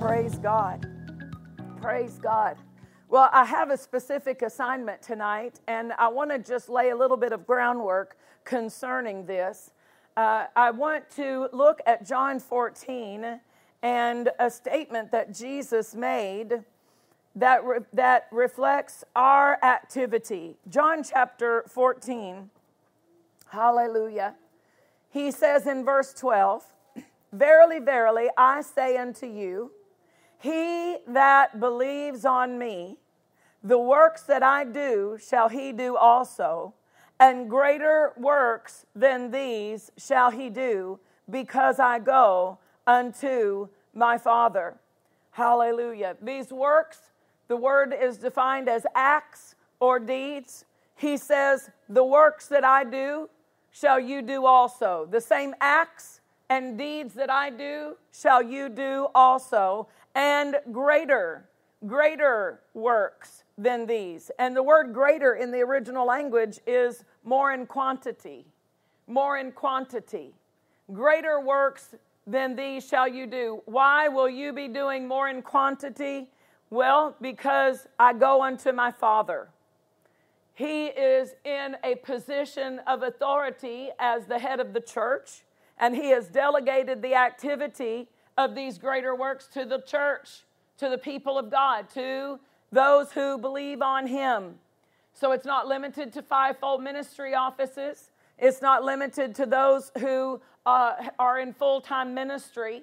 Praise God. Praise God. Well, I have a specific assignment tonight, and I want to just lay a little bit of groundwork concerning this. Uh, I want to look at John 14 and a statement that Jesus made that, re- that reflects our activity. John chapter 14. Hallelujah. He says in verse 12, Verily, verily, I say unto you, he that believes on me, the works that I do shall he do also, and greater works than these shall he do, because I go unto my Father. Hallelujah. These works, the word is defined as acts or deeds. He says, The works that I do shall you do also. The same acts and deeds that I do shall you do also and greater, greater works than these. And the word greater in the original language is more in quantity, more in quantity. Greater works than these shall you do. Why will you be doing more in quantity? Well, because I go unto my Father. He is in a position of authority as the head of the church, and he has delegated the activity of these greater works to the church, to the people of God, to those who believe on Him. So it's not limited to fivefold ministry offices. It's not limited to those who uh, are in full time ministry.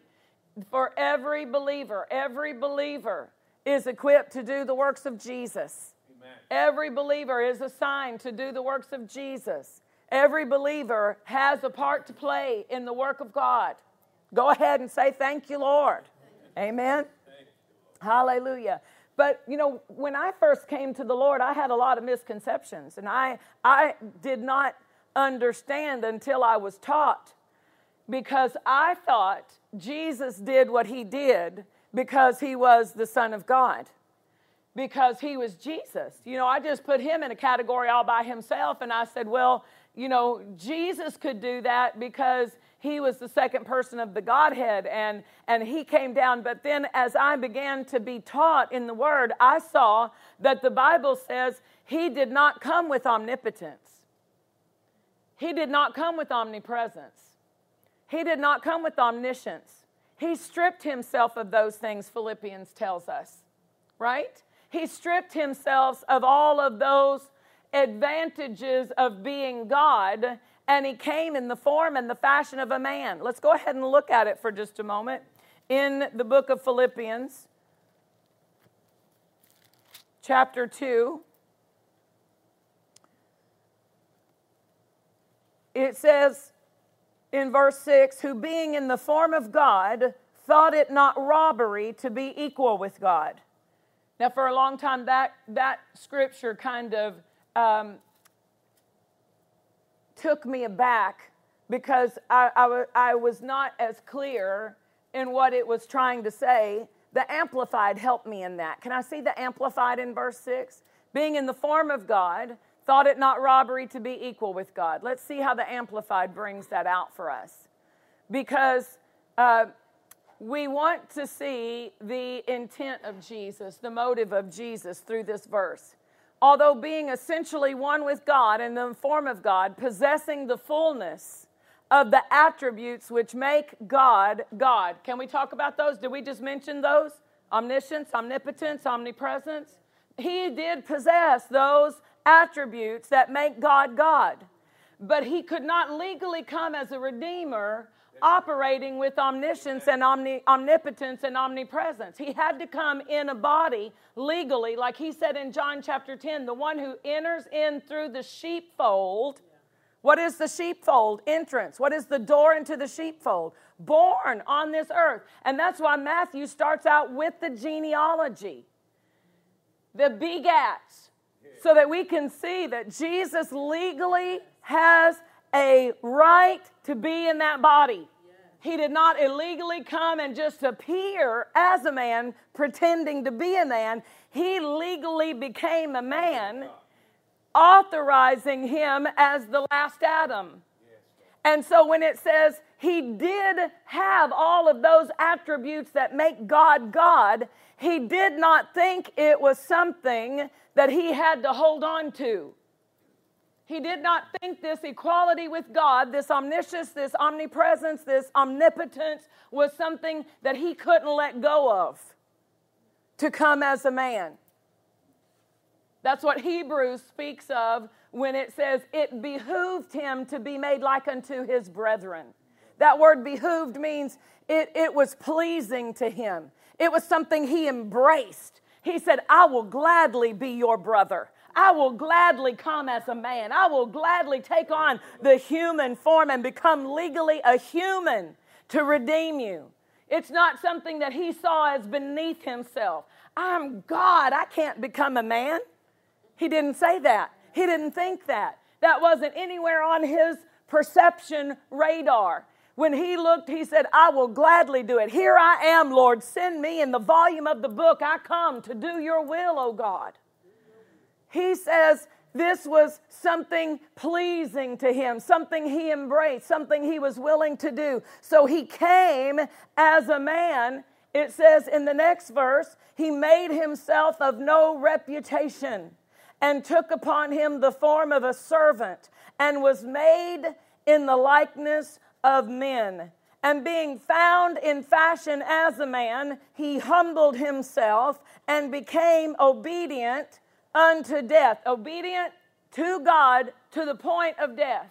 For every believer, every believer is equipped to do the works of Jesus. Amen. Every believer is assigned to do the works of Jesus. Every believer has a part to play in the work of God. Go ahead and say, Thank you, Lord. Amen. Hallelujah. But you know, when I first came to the Lord, I had a lot of misconceptions, and I I did not understand until I was taught because I thought Jesus did what he did because he was the Son of God. Because he was Jesus. You know, I just put him in a category all by himself, and I said, well, you know, Jesus could do that because he was the second person of the Godhead and, and he came down. But then, as I began to be taught in the Word, I saw that the Bible says he did not come with omnipotence, he did not come with omnipresence, he did not come with omniscience. He stripped himself of those things, Philippians tells us, right? He stripped himself of all of those advantages of being God and he came in the form and the fashion of a man. Let's go ahead and look at it for just a moment. In the book of Philippians, chapter 2, it says in verse 6 who being in the form of God thought it not robbery to be equal with God. Now, for a long time, that, that scripture kind of um, took me aback because I, I, I was not as clear in what it was trying to say. The Amplified helped me in that. Can I see the Amplified in verse 6? Being in the form of God, thought it not robbery to be equal with God. Let's see how the Amplified brings that out for us. Because uh, we want to see the intent of Jesus, the motive of Jesus through this verse although being essentially one with God in the form of God, possessing the fullness of the attributes which make God God. Can we talk about those? Did we just mention those? Omniscience, omnipotence, omnipresence. He did possess those attributes that make God God. But he could not legally come as a redeemer operating with omniscience and omni- omnipotence and omnipresence. He had to come in a body legally, like he said in John chapter 10 the one who enters in through the sheepfold, What is the sheepfold entrance? What is the door into the sheepfold? Born on this earth. And that's why Matthew starts out with the genealogy, the begats, so that we can see that Jesus legally has a right to be in that body. He did not illegally come and just appear as a man, pretending to be a man. He legally became a man authorizing him as the last Adam. And so when it says he did have all of those attributes that make God God, he did not think it was something that he had to hold on to. He did not think this equality with God, this omniscience, this omnipresence, this omnipotence was something that he couldn't let go of to come as a man. That's what Hebrews speaks of when it says, It behooved him to be made like unto his brethren. That word behooved means it, it was pleasing to him, it was something he embraced. He said, I will gladly be your brother. I will gladly come as a man. I will gladly take on the human form and become legally a human to redeem you. It's not something that he saw as beneath himself. I'm God. I can't become a man. He didn't say that. He didn't think that. That wasn't anywhere on his perception radar. When he looked, he said, I will gladly do it. Here I am, Lord. Send me in the volume of the book. I come to do your will, O God. He says this was something pleasing to him, something he embraced, something he was willing to do. So he came as a man. It says in the next verse, he made himself of no reputation and took upon him the form of a servant and was made in the likeness of men. And being found in fashion as a man, he humbled himself and became obedient unto death. Obedient to God to the point of death.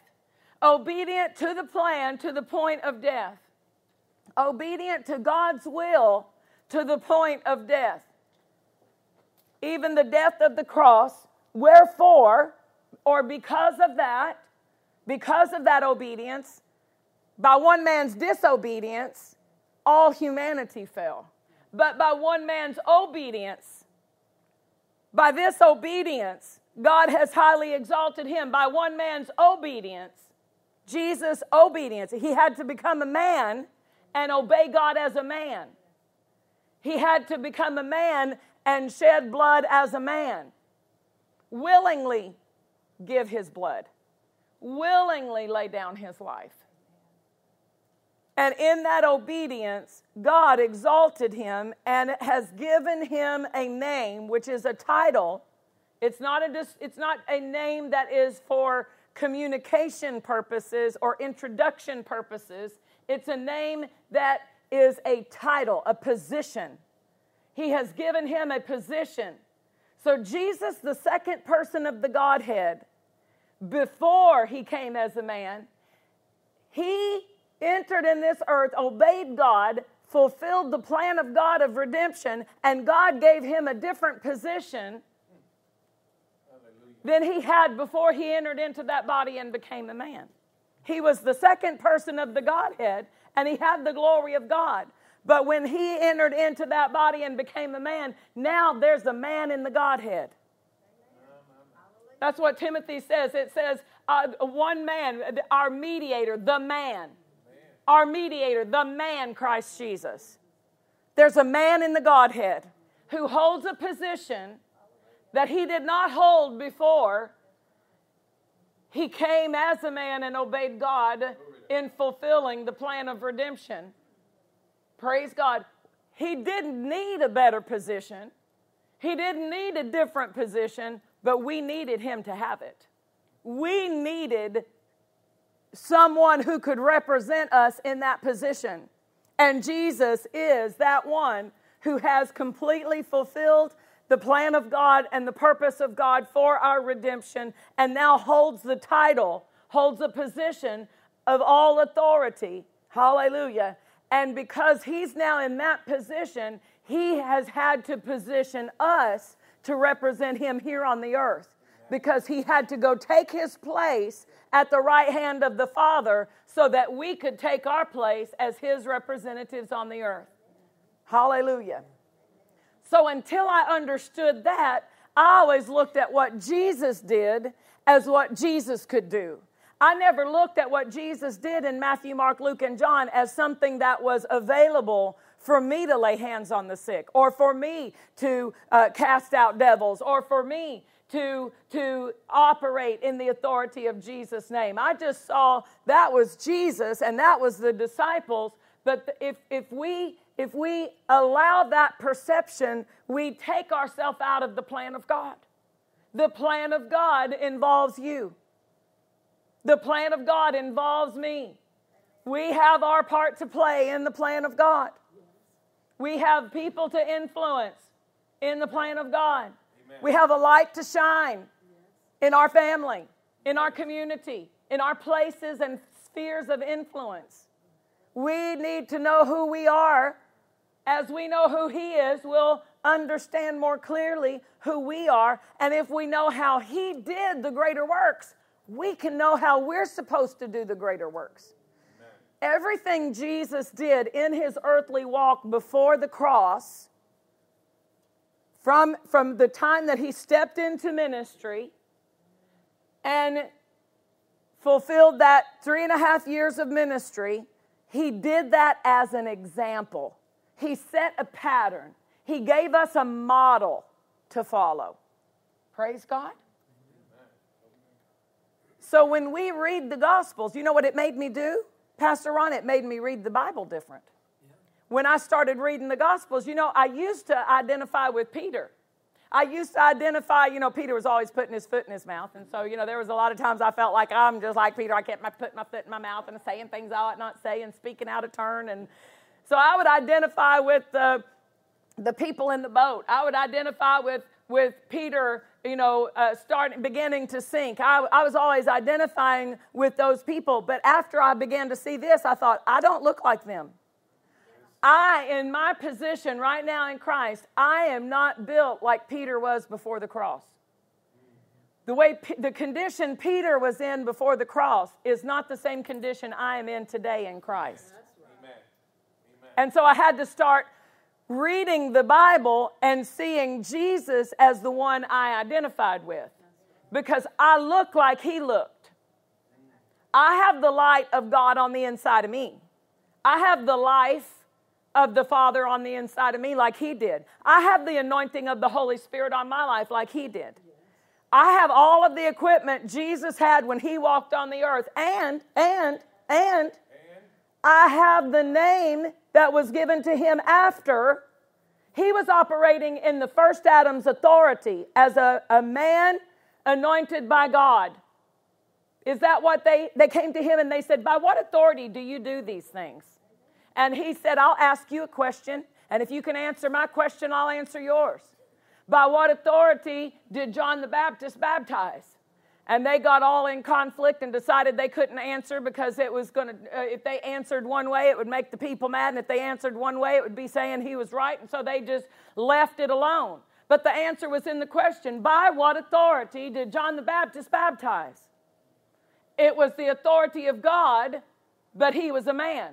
Obedient to the plan to the point of death. Obedient to God's will to the point of death. Even the death of the cross Wherefore, or because of that, because of that obedience, by one man's disobedience, all humanity fell. But by one man's obedience, by this obedience, God has highly exalted him. By one man's obedience, Jesus' obedience, he had to become a man and obey God as a man. He had to become a man and shed blood as a man willingly give his blood, willingly lay down his life. And in that obedience, God exalted him and has given him a name, which is a title. It's not a, it's not a name that is for communication purposes or introduction purposes. It's a name that is a title, a position. He has given him a position. So, Jesus, the second person of the Godhead, before he came as a man, he entered in this earth, obeyed God, fulfilled the plan of God of redemption, and God gave him a different position than he had before he entered into that body and became a man. He was the second person of the Godhead, and he had the glory of God. But when he entered into that body and became a man, now there's a man in the Godhead. That's what Timothy says. It says, uh, one man, our mediator, the man. Our mediator, the man, Christ Jesus. There's a man in the Godhead who holds a position that he did not hold before he came as a man and obeyed God in fulfilling the plan of redemption. Praise God. He didn't need a better position. He didn't need a different position, but we needed him to have it. We needed someone who could represent us in that position. And Jesus is that one who has completely fulfilled the plan of God and the purpose of God for our redemption and now holds the title, holds the position of all authority. Hallelujah. And because he's now in that position, he has had to position us to represent him here on the earth. because he had to go take his place at the right hand of the Father so that we could take our place as his representatives on the earth. Hallelujah. So until I understood that, I always looked at what Jesus did as what Jesus could do. I never looked at what Jesus did in Matthew, Mark, Luke, and John as something that was available for me to lay hands on the sick, or for me to uh, cast out devils, or for me to, to operate in the authority of Jesus' name. I just saw that was Jesus and that was the disciples. But if, if, we, if we allow that perception, we take ourselves out of the plan of God. The plan of God involves you. The plan of God involves me. We have our part to play in the plan of God. We have people to influence in the plan of God. We have a light to shine in our family, in our community, in our places and spheres of influence. We need to know who we are. As we know who He is, we'll understand more clearly who we are. And if we know how He did the greater works, we can know how we're supposed to do the greater works. Amen. Everything Jesus did in his earthly walk before the cross, from, from the time that he stepped into ministry and fulfilled that three and a half years of ministry, he did that as an example. He set a pattern, he gave us a model to follow. Praise God. So when we read the Gospels, you know what it made me do? Pastor Ron, it made me read the Bible different. When I started reading the Gospels, you know, I used to identify with Peter. I used to identify, you know, Peter was always putting his foot in his mouth. And so, you know, there was a lot of times I felt like I'm just like Peter. I kept my, putting my foot in my mouth and saying things I ought not say and speaking out of turn. And so I would identify with the, the people in the boat. I would identify with, with Peter you know, uh, starting, beginning to sink. I, I was always identifying with those people. But after I began to see this, I thought, I don't look like them. I, in my position right now in Christ, I am not built like Peter was before the cross. The way the condition Peter was in before the cross is not the same condition I am in today in Christ. Amen. And so I had to start reading the Bible and seeing Jesus as the one I identified with because I look like he looked. I have the light of God on the inside of me. I have the life of the Father on the inside of me like he did. I have the anointing of the Holy Spirit on my life like he did. I have all of the equipment Jesus had when he walked on the earth and and and I have the name that was given to him after he was operating in the first Adam's authority as a, a man anointed by God. Is that what they, they came to him and they said, By what authority do you do these things? And he said, I'll ask you a question, and if you can answer my question, I'll answer yours. By what authority did John the Baptist baptize? and they got all in conflict and decided they couldn't answer because it was going to uh, if they answered one way it would make the people mad and if they answered one way it would be saying he was right and so they just left it alone but the answer was in the question by what authority did john the baptist baptize it was the authority of god but he was a man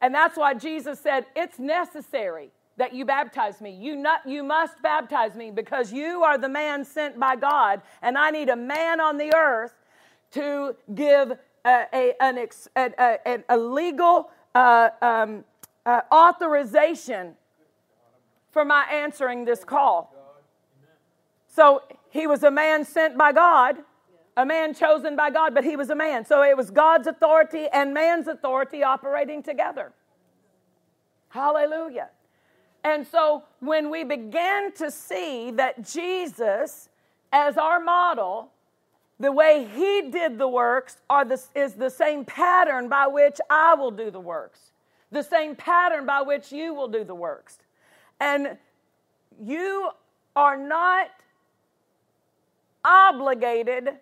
and that's why jesus said it's necessary that you baptize me. You, not, you must baptize me because you are the man sent by God, and I need a man on the earth to give a, a, an ex, a, a, legal uh, um, uh, authorization for my answering this call. So he was a man sent by God, a man chosen by God, but he was a man. So it was God's authority and man's authority operating together. Hallelujah. And so when we began to see that Jesus, as our model, the way he did the works are the, is the same pattern by which I will do the works, the same pattern by which you will do the works. And you are not obligated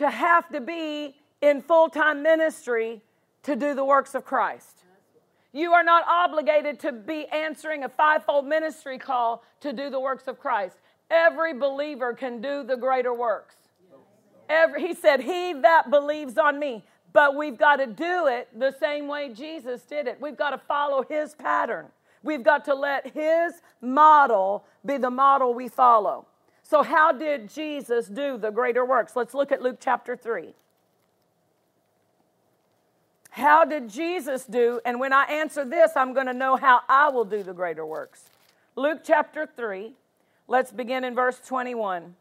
to have to be in full time ministry to do the works of Christ. You are not obligated to be answering a fivefold ministry call to do the works of Christ. Every believer can do the greater works. Every, he said, He that believes on me. But we've got to do it the same way Jesus did it. We've got to follow his pattern. We've got to let his model be the model we follow. So, how did Jesus do the greater works? Let's look at Luke chapter 3. How did Jesus do? And when I answer this, I'm going to know how I will do the greater works. Luke chapter 3, let's begin in verse 21.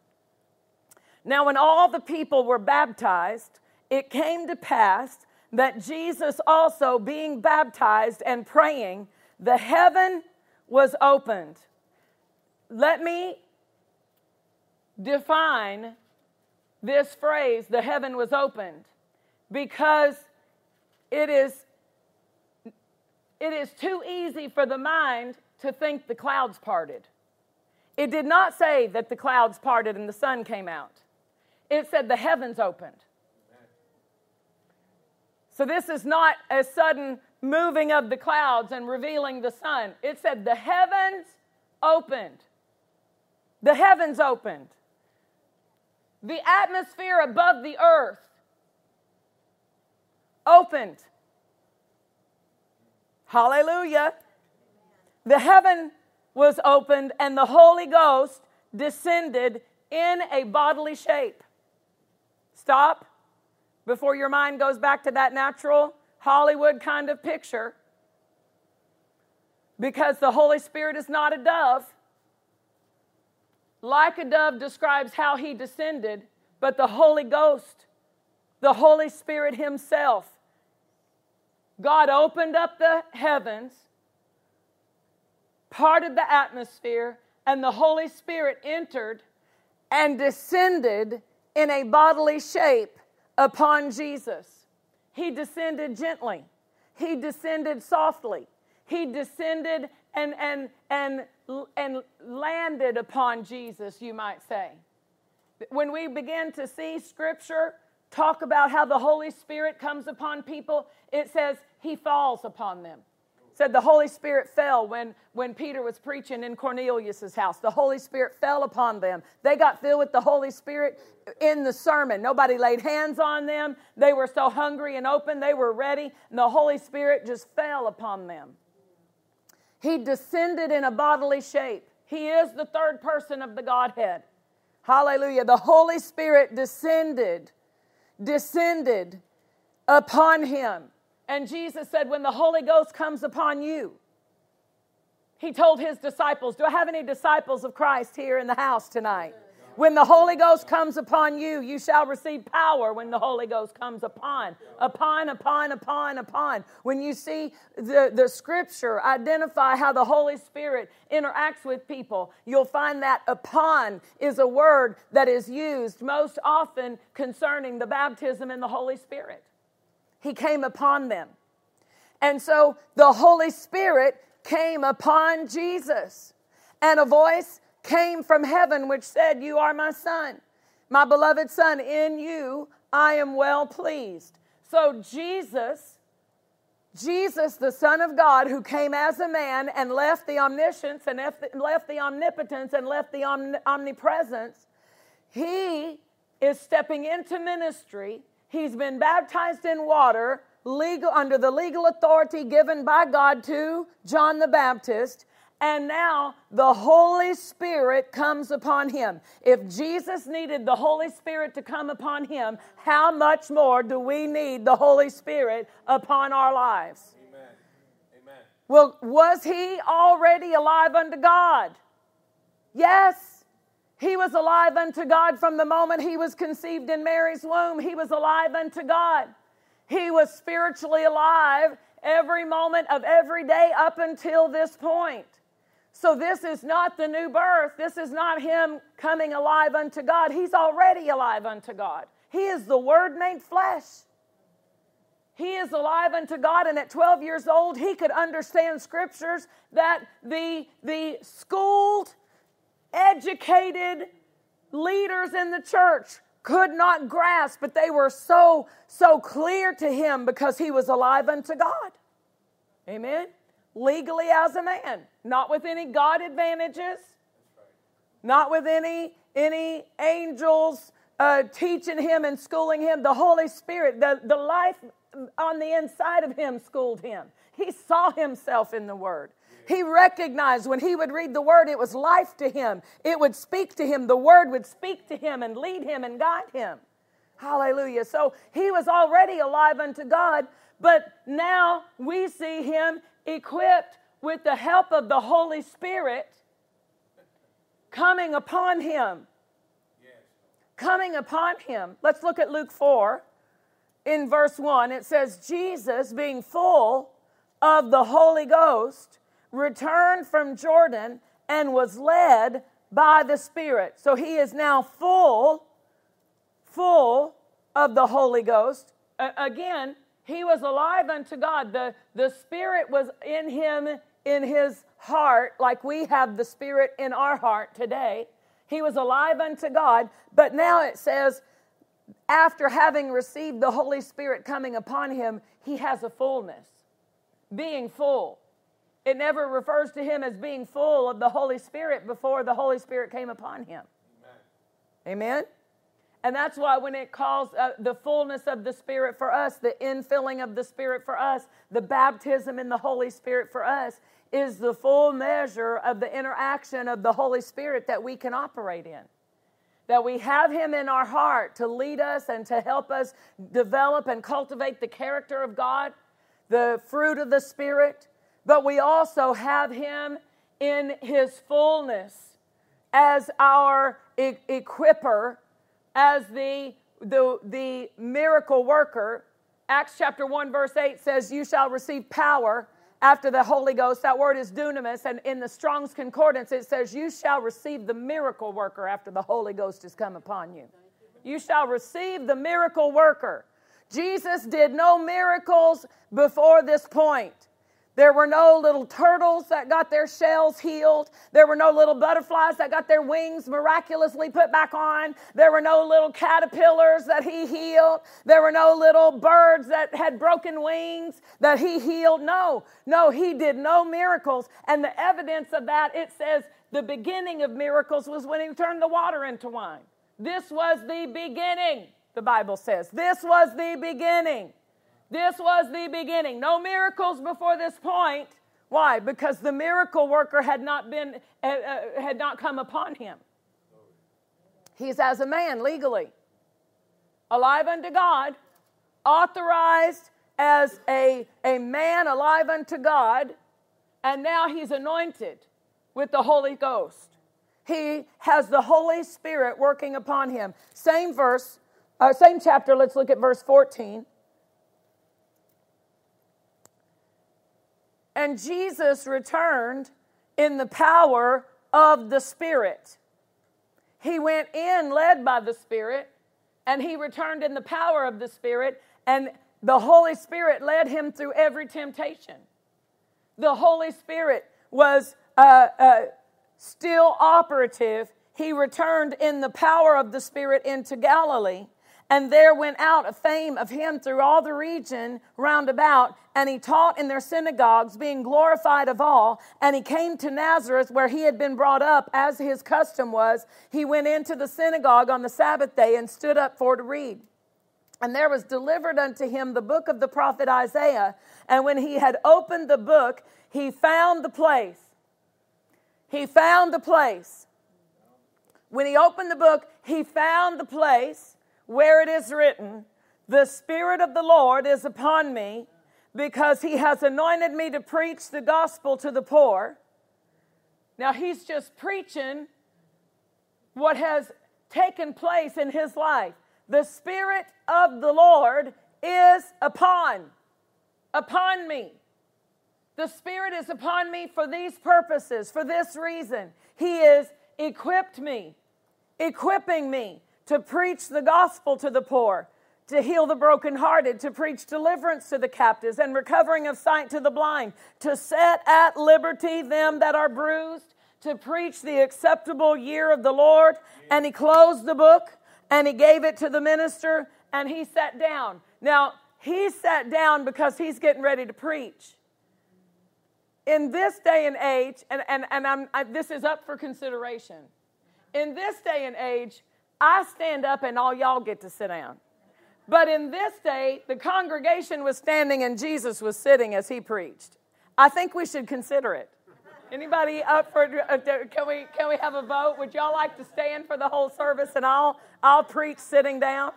Now, when all the people were baptized, it came to pass that Jesus also, being baptized and praying, the heaven was opened. Let me define this phrase, the heaven was opened, because it is, it is too easy for the mind to think the clouds parted. It did not say that the clouds parted and the sun came out. It said the heavens opened. So this is not a sudden moving of the clouds and revealing the sun. It said the heavens opened. The heavens opened. The atmosphere above the earth opened. Hallelujah. The heaven was opened and the Holy Ghost descended in a bodily shape. Stop before your mind goes back to that natural Hollywood kind of picture. Because the Holy Spirit is not a dove. Like a dove describes how he descended, but the Holy Ghost, the Holy Spirit Himself, God opened up the heavens, parted the atmosphere, and the Holy Spirit entered and descended in a bodily shape upon Jesus. He descended gently, he descended softly, he descended and, and, and, and landed upon Jesus, you might say. When we begin to see scripture talk about how the Holy Spirit comes upon people, it says he falls upon them said the Holy Spirit fell when, when Peter was preaching in Cornelius's house. The Holy Spirit fell upon them. They got filled with the Holy Spirit in the sermon. Nobody laid hands on them. They were so hungry and open, they were ready, and the Holy Spirit just fell upon them. He descended in a bodily shape. He is the third person of the Godhead. Hallelujah. The Holy Spirit descended, descended upon him. And Jesus said, When the Holy Ghost comes upon you, he told his disciples, Do I have any disciples of Christ here in the house tonight? When the Holy Ghost comes upon you, you shall receive power when the Holy Ghost comes upon, upon, upon, upon, upon. When you see the, the scripture identify how the Holy Spirit interacts with people, you'll find that upon is a word that is used most often concerning the baptism in the Holy Spirit. He came upon them. And so the Holy Spirit came upon Jesus. And a voice came from heaven which said, You are my son, my beloved son. In you I am well pleased. So Jesus, Jesus, the Son of God, who came as a man and left the omniscience and left the omnipotence and left the omnipresence, he is stepping into ministry He's been baptized in water legal, under the legal authority given by God to John the Baptist. And now the Holy Spirit comes upon him. If Jesus needed the Holy Spirit to come upon him, how much more do we need the Holy Spirit upon our lives? Amen. Amen. Well, was he already alive unto God? Yes. He was alive unto God from the moment he was conceived in Mary's womb. He was alive unto God. He was spiritually alive every moment of every day up until this point. So, this is not the new birth. This is not him coming alive unto God. He's already alive unto God. He is the Word made flesh. He is alive unto God, and at 12 years old, he could understand scriptures that the, the schooled educated leaders in the church could not grasp, but they were so, so clear to him because he was alive unto God. Amen? Legally as a man, not with any God advantages, not with any, any angels uh, teaching him and schooling him. The Holy Spirit, the, the life on the inside of him, schooled him. He saw himself in the Word. He recognized when he would read the Word, it was life to him. It would speak to him. The Word would speak to him and lead him and guide him. Hallelujah. So he was already alive unto God, but now we see him equipped with the help of the Holy Spirit coming upon him. Yes. Coming upon him. Let's look at Luke 4 in verse 1. It says, Jesus, being full of the Holy Ghost, returned from Jordan and was led by the Spirit. So he is now full, full of the Holy Ghost. Uh, again, he was alive unto God. The, the Spirit was in him, in his heart, like we have the Spirit in our heart today. He was alive unto God, but now it says, after having received the Holy Spirit coming upon him, he has a fullness, being full. It never refers to him as being full of the Holy Spirit before the Holy Spirit came upon him. Amen. Amen? And that's why when it calls uh, the fullness of the Spirit for us, the infilling of the Spirit for us, the baptism in the Holy Spirit for us, is the full measure of the interaction of the Holy Spirit that we can operate in. That we have Him in our heart to lead us and to help us develop and cultivate the character of God, the fruit of the Spirit, but we also have Him in His fullness as our e- equiper as the, the, the miracle worker. Acts chapter 1, verse 8 says, You shall receive power after the Holy Ghost. That word is dunamis. And in the Strong's Concordance, it says, You shall receive the miracle worker after the Holy Ghost has come upon you. You shall receive the miracle worker. Jesus did no miracles before this point. There were no little turtles that got their shells healed. There were no little butterflies that got their wings miraculously put back on. There were no little caterpillars that he healed. There were no little birds that had broken wings that he healed. No, no, he did no miracles. And the evidence of that, it says the beginning of miracles was when he turned the water into wine. This was the beginning, the Bible says. This was the beginning. This was the beginning. No miracles before this point. Why? Because the miracle worker had not been uh, uh, had not come upon him. He's as a man legally alive unto God, authorized as a, a man alive unto God, and now he's anointed with the Holy Ghost. He has the Holy Spirit working upon him. Same verse, uh, same chapter. Let's look at verse 14. And Jesus returned in the power of the Spirit. He went in led by the Spirit, and he returned in the power of the Spirit, and the Holy Spirit led him through every temptation. The Holy Spirit was uh, uh, still operative. He returned in the power of the Spirit into Galilee. And there went out a fame of him through all the region round about, and he taught in their synagogues, being glorified of all. And he came to Nazareth, where he had been brought up, as his custom was. He went into the synagogue on the Sabbath day and stood up for to read. And there was delivered unto him the book of the prophet Isaiah. And when he had opened the book, he found the place. He found the place. When he opened the book, he found the place where it is written, The Spirit of the Lord is upon me because he has anointed me to preach the gospel to the poor. Now, he's just preaching what has taken place in his life. The Spirit of the Lord is upon, upon me. The Spirit is upon me for these purposes, for this reason. He is equipped me, equipping me to preach the gospel to the poor, to heal the brokenhearted, to preach deliverance to the captives and recovering of sight to the blind, to set at liberty them that are bruised, to preach the acceptable year of the Lord. And he closed the book and he gave it to the minister and he sat down. Now, he sat down because he's getting ready to preach. In this day and age, and, and, and I, this is up for consideration. In this day and age, I stand up and all y'all get to sit down. But in this day, the congregation was standing and Jesus was sitting as he preached. I think we should consider it. Anybody up for uh, can we can we have a vote? Would y'all like to stand for the whole service and I'll I'll preach sitting down?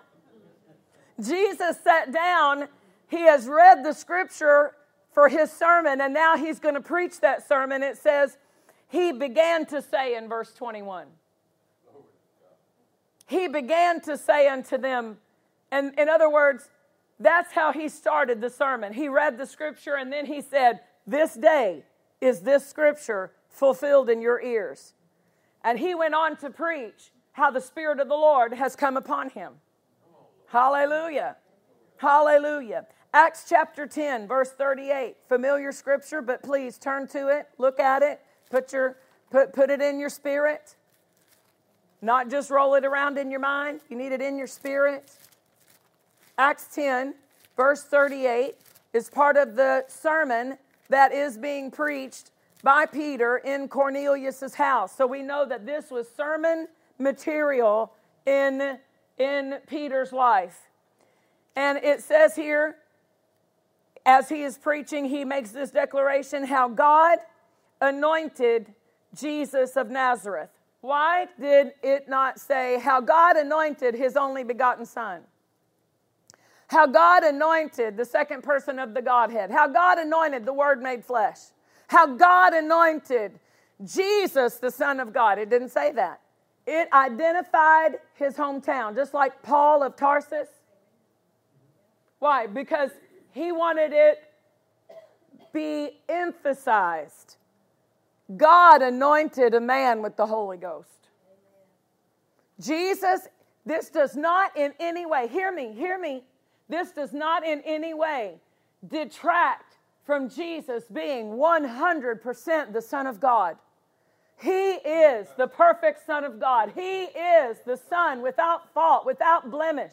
Jesus sat down, he has read the scripture for his sermon and now he's going to preach that sermon. It says he began to say in verse 21. He began to say unto them, and in other words, that's how he started the sermon. He read the scripture and then he said, This day is this scripture fulfilled in your ears. And he went on to preach how the Spirit of the Lord has come upon him. Hallelujah. Hallelujah. Acts chapter 10, verse 38. Familiar scripture, but please turn to it, look at it, put, your, put, put it in your spirit. Not just roll it around in your mind, you need it in your spirit. Acts 10, verse 38, is part of the sermon that is being preached by Peter in Cornelius's house. So we know that this was sermon material in, in Peter's life. And it says here, as he is preaching, he makes this declaration how God anointed Jesus of Nazareth. Why did it not say how God anointed his only begotten Son? How God anointed the second person of the Godhead. How God anointed the Word made flesh. How God anointed Jesus, the Son of God. It didn't say that. It identified his hometown, just like Paul of Tarsus. Why? Because he wanted it be emphasized. God anointed a man with the Holy Ghost. Jesus, this does not in any way, hear me, hear me, this does not in any way detract from Jesus being 100% the Son of God. He is the perfect Son of God. He is the Son without fault, without blemish.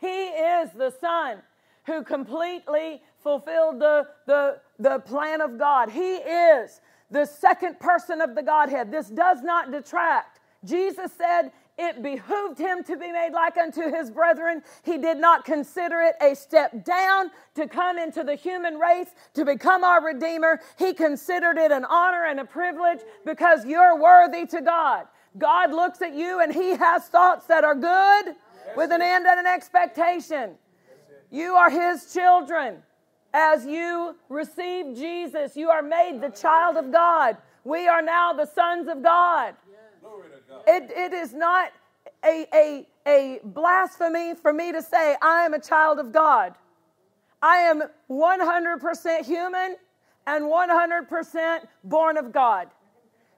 He is the Son who completely fulfilled the, the, the plan of God. He is the second person of the Godhead. This does not detract. Jesus said, it behooved him to be made like unto his brethren. He did not consider it a step down to come into the human race to become our Redeemer. He considered it an honor and a privilege because you're worthy to God. God looks at you and he has thoughts that are good with an end and an expectation. You are his children. As you receive Jesus, you are made the child of God. We are now the sons of God. It, it is not a, a, a blasphemy for me to say, I am a child of God. I am 100% human and 100% born of God.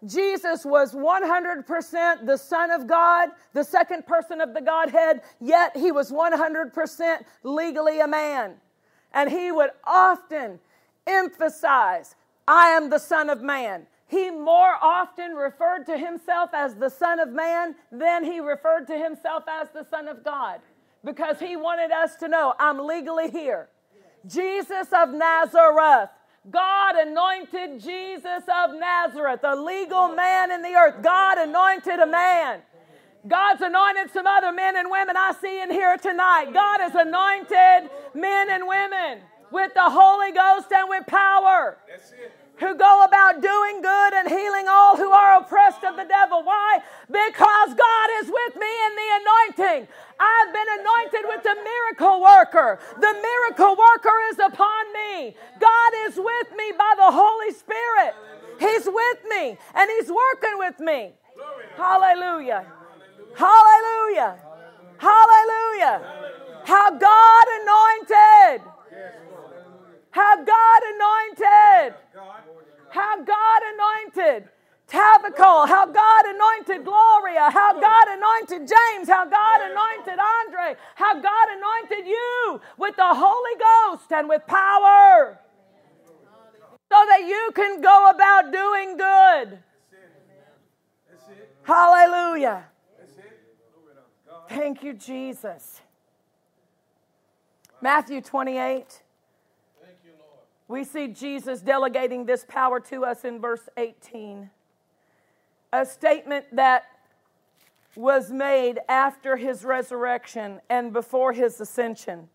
Jesus was 100% the Son of God, the second person of the Godhead, yet he was 100% legally a man. And he would often emphasize, I am the Son of Man he more often referred to himself as the Son of Man than he referred to himself as the Son of God because he wanted us to know I'm legally here. Jesus of Nazareth. God anointed Jesus of Nazareth, a legal man in the earth. God anointed a man. God's anointed some other men and women I see in here tonight. God has anointed men and women with the Holy Ghost and with power. Who go about doing good and healing all who are oppressed of the devil. Why? Because God is with me in the anointing. I've been anointed with the miracle worker. The miracle worker is upon me. God is with me by the Holy Spirit. He's with me and He's working with me. Hallelujah. Hallelujah. Hallelujah. How God anointed. How God anointed. How God anointed Tabacal, how God anointed Gloria, how God anointed James, how God anointed Andre, how God anointed you with the Holy Ghost and with power so that you can go about doing good. Hallelujah. Thank you, Jesus. Matthew 28. We see Jesus delegating this power to us in verse 18. A statement that was made after his resurrection and before his ascension.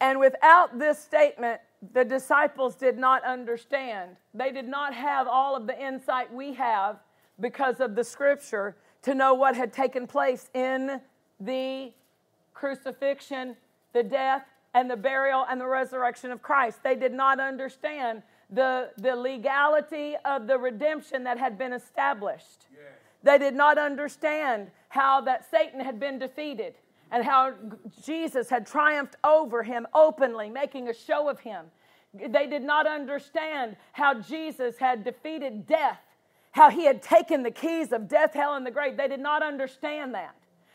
And without this statement, the disciples did not understand. They did not have all of the insight we have because of the scripture to know what had taken place in the crucifixion, the death, and the burial and the resurrection of Christ. They did not understand the, the legality of the redemption that had been established. Yes. They did not understand how that Satan had been defeated and how Jesus had triumphed over him openly, making a show of him. They did not understand how Jesus had defeated death, how he had taken the keys of death, hell, and the grave. They did not understand that.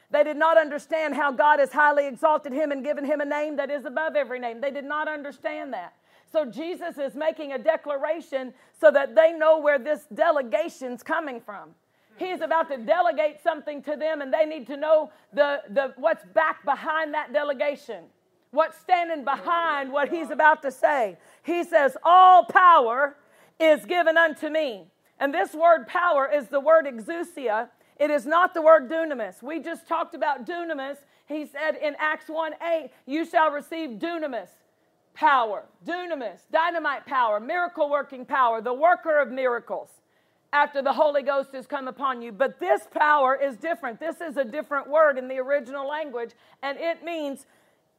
They did not understand how God has highly exalted him and given him a name that is above every name. They did not understand that. So Jesus is making a declaration so that they know where this delegation's coming from. He's about to delegate something to them, and they need to know the, the, what's back behind that delegation, what's standing behind what he's about to say. He says, All power is given unto me. And this word power is the word exousia. It is not the word dunamis. We just talked about dunamis. He said in Acts 1 8, You shall receive dunamis power, dunamis, dynamite power, miracle working power, the worker of miracles after the Holy Ghost has come upon you. But this power is different. This is a different word in the original language, and it means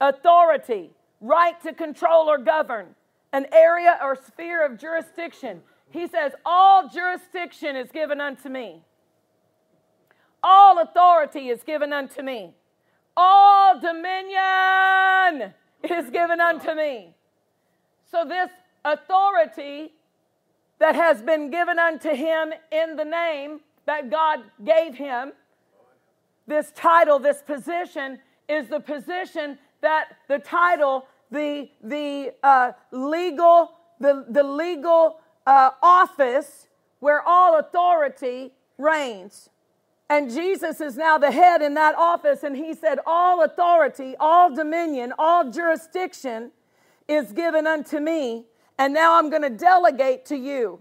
authority, right to control or govern, an area or sphere of jurisdiction. He says, All jurisdiction is given unto me. All authority is given unto me. All dominion is given unto me. So, this authority that has been given unto him in the name that God gave him. This title, this position, is the position that the title, the, the uh, legal, the, the legal uh, office where all authority reigns. And Jesus is now the head in that office, and he said, All authority, all dominion, all jurisdiction is given unto me and now I'm going to delegate to you.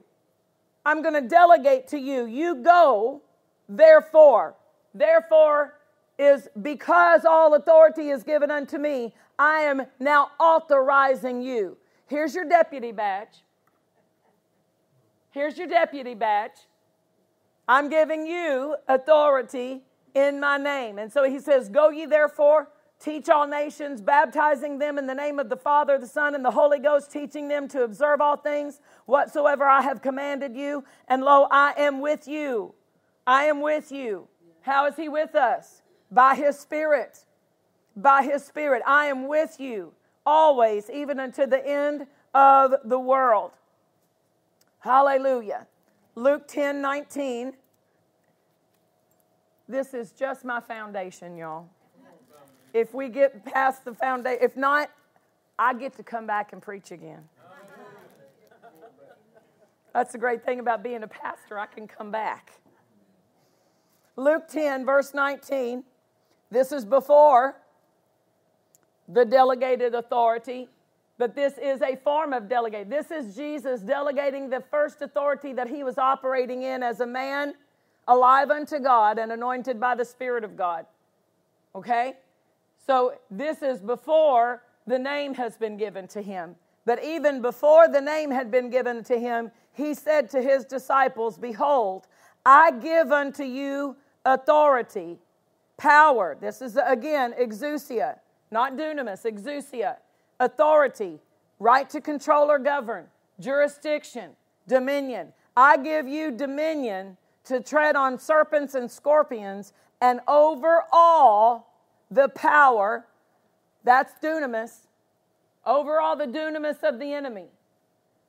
I'm going to delegate to you. You go, therefore. Therefore is because all authority is given unto me, I am now authorizing you. Here's your deputy badge. Here's your deputy badge. I'm giving you authority in my name. And so he says, Go ye therefore Teach all nations, baptizing them in the name of the Father, the Son, and the Holy Ghost, teaching them to observe all things whatsoever I have commanded you. And lo, I am with you. I am with you. How is He with us? By His Spirit. By His Spirit. I am with you always, even unto the end of the world. Hallelujah. Luke 10 19. This is just my foundation, y'all if we get past the foundation. If not, I get to come back and preach again. That's the great thing about being a pastor. I can come back. Luke 10, verse 19. This is before the delegated authority, but this is a form of delegate. This is Jesus delegating the first authority that he was operating in as a man alive unto God and anointed by the Spirit of God. Okay? So this is before the name has been given to him. But even before the name had been given to him, he said to his disciples, Behold, I give unto you authority, power. This is again exousia, not dunamis, exousia. Authority, right to control or govern, jurisdiction, dominion. I give you dominion to tread on serpents and scorpions and over all the power, that's dunamis, over all the dunamis of the enemy.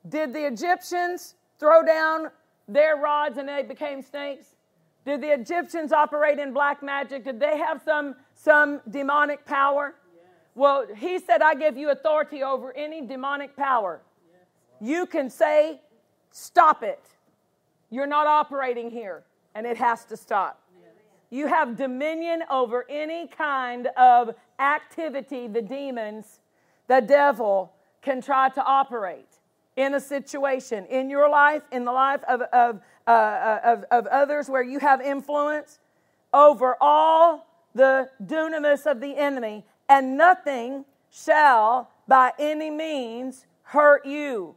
Did the Egyptians throw down their rods and they became snakes? Did the Egyptians operate in black magic? Did they have some, some demonic power? Well, he said, I give you authority over any demonic power. You can say, Stop it. You're not operating here, and it has to stop. You have dominion over any kind of activity the demons, the devil, can try to operate in a situation, in your life, in the life of, of, uh, uh, of, of others where you have influence, over all the dunamis of the enemy, and nothing shall by any means hurt you.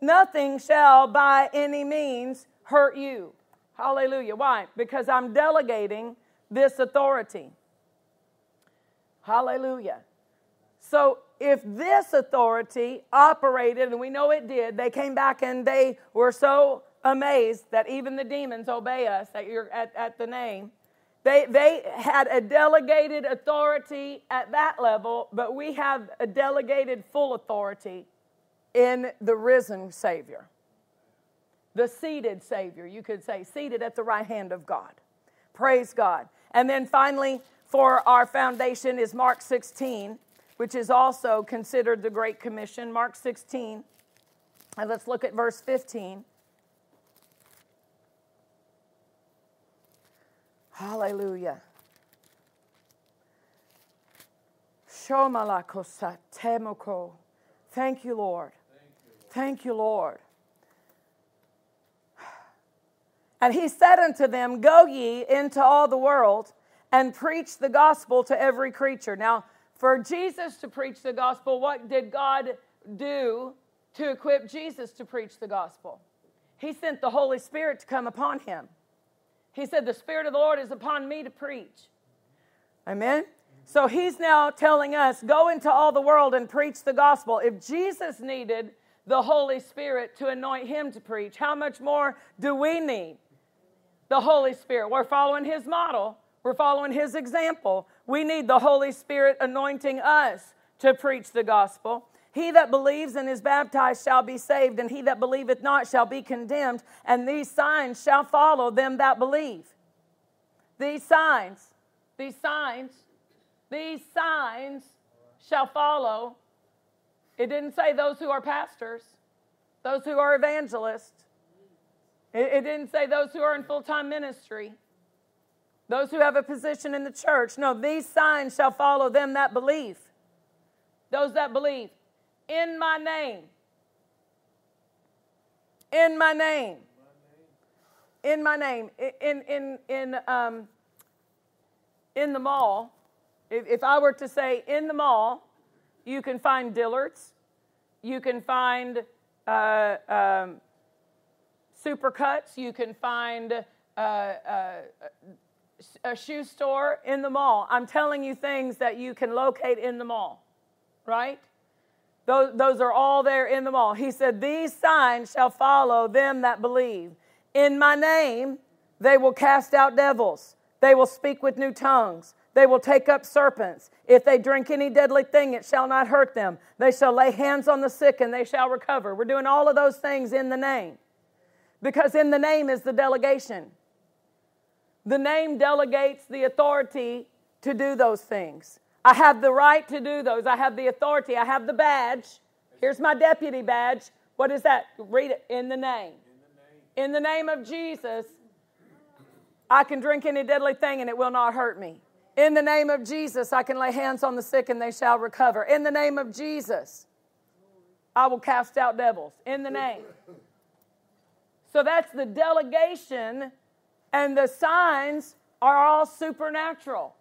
Nothing shall by any means hurt you. Hallelujah. Why? Because I'm delegating this authority. Hallelujah. So if this authority operated, and we know it did, they came back and they were so amazed that even the demons obey us at, your, at, at the name. They, they had a delegated authority at that level, but we have a delegated full authority in the risen Savior, the seated Savior, you could say, seated at the right hand of God. Praise God. And then finally, for our foundation is Mark 16, which is also considered the Great Commission. Mark 16. And let's look at verse 15. Hallelujah. Shomalakosat temoko. Thank you, Lord. Thank you, Lord. And he said unto them, Go ye into all the world and preach the gospel to every creature. Now, for Jesus to preach the gospel, what did God do to equip Jesus to preach the gospel? He sent the Holy Spirit to come upon him. He said, The Spirit of the Lord is upon me to preach. Amen? So he's now telling us go into all the world and preach the gospel. If Jesus needed the Holy Spirit to anoint him to preach, how much more do we need the Holy Spirit? We're following his model, we're following his example. We need the Holy Spirit anointing us to preach the gospel. He that believes and is baptized shall be saved, and he that believeth not shall be condemned. And these signs shall follow them that believe. These signs, these signs, these signs shall follow. It didn't say those who are pastors, those who are evangelists. It, it didn't say those who are in full time ministry. Those who have a position in the church. No, these signs shall follow them that believe. Those that believe in my name. In my name. In my name. In, in, in, um, in the mall, if, if I were to say in the mall, you can find Dillard's, you can find uh, um, Supercuts, you can find uh, uh, a shoe store in the mall. I'm telling you things that you can locate in the mall, right? Those, those are all there in the mall. He said, These signs shall follow them that believe. In my name, they will cast out devils, they will speak with new tongues. They will take up serpents. If they drink any deadly thing, it shall not hurt them. They shall lay hands on the sick and they shall recover. We're doing all of those things in the name because in the name is the delegation. The name delegates the authority to do those things. I have the right to do those. I have the authority. I have the badge. Here's my deputy badge. What is that? Read it. In the name. In the name of Jesus, I can drink any deadly thing and it will not hurt me. In the name of Jesus, I can lay hands on the sick and they shall recover. In the name of Jesus, I will cast out devils. In the name. So that's the delegation and the signs are all supernatural.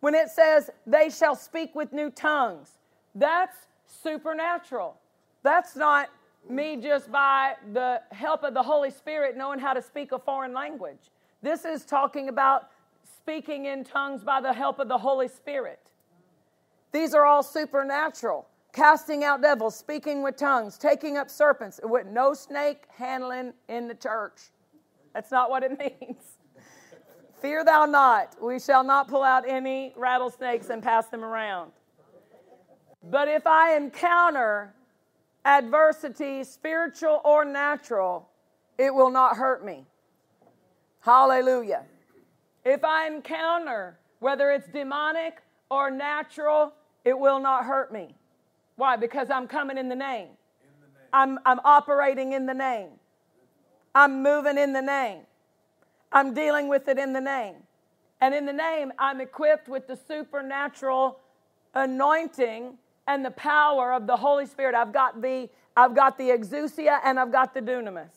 When it says they shall speak with new tongues, that's supernatural. That's not me just by the help of the Holy Spirit knowing how to speak a foreign language. This is talking about speaking in tongues by the help of the Holy Spirit. These are all supernatural. Casting out devils, speaking with tongues, taking up serpents, with no snake handling in the church. That's not what it means. Fear thou not, we shall not pull out any rattlesnakes and pass them around. But if I encounter adversity, spiritual or natural, it will not hurt me. Hallelujah. If I encounter, whether it's demonic or natural, it will not hurt me. Why? Because I'm coming in the name. In the name. I'm, I'm operating in the name. I'm moving in the name. I'm dealing with it in the name. And in the name, I'm equipped with the supernatural anointing and the power of the Holy Spirit. I've got the I've got the exousia and I've got the dunamis.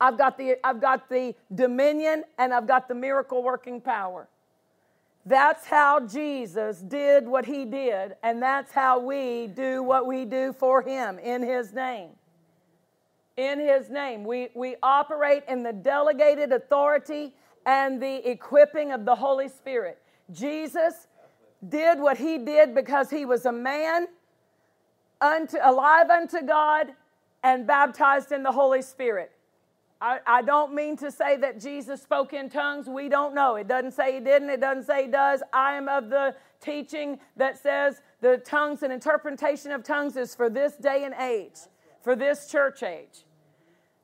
I've got the, I've got the dominion and I've got the miracle working power. That's how Jesus did what he did, and that's how we do what we do for him in his name. In his name. We, we operate in the delegated authority and the equipping of the Holy Spirit. Jesus did what he did because he was a man unto, alive unto God and baptized in the Holy Spirit. I, I, don't mean to say that Jesus spoke in tongues. We don't know. It doesn't say he didn't, it doesn't say he does. I am of the teaching that says the tongues and interpretation of tongues is for this day and age, for this church age.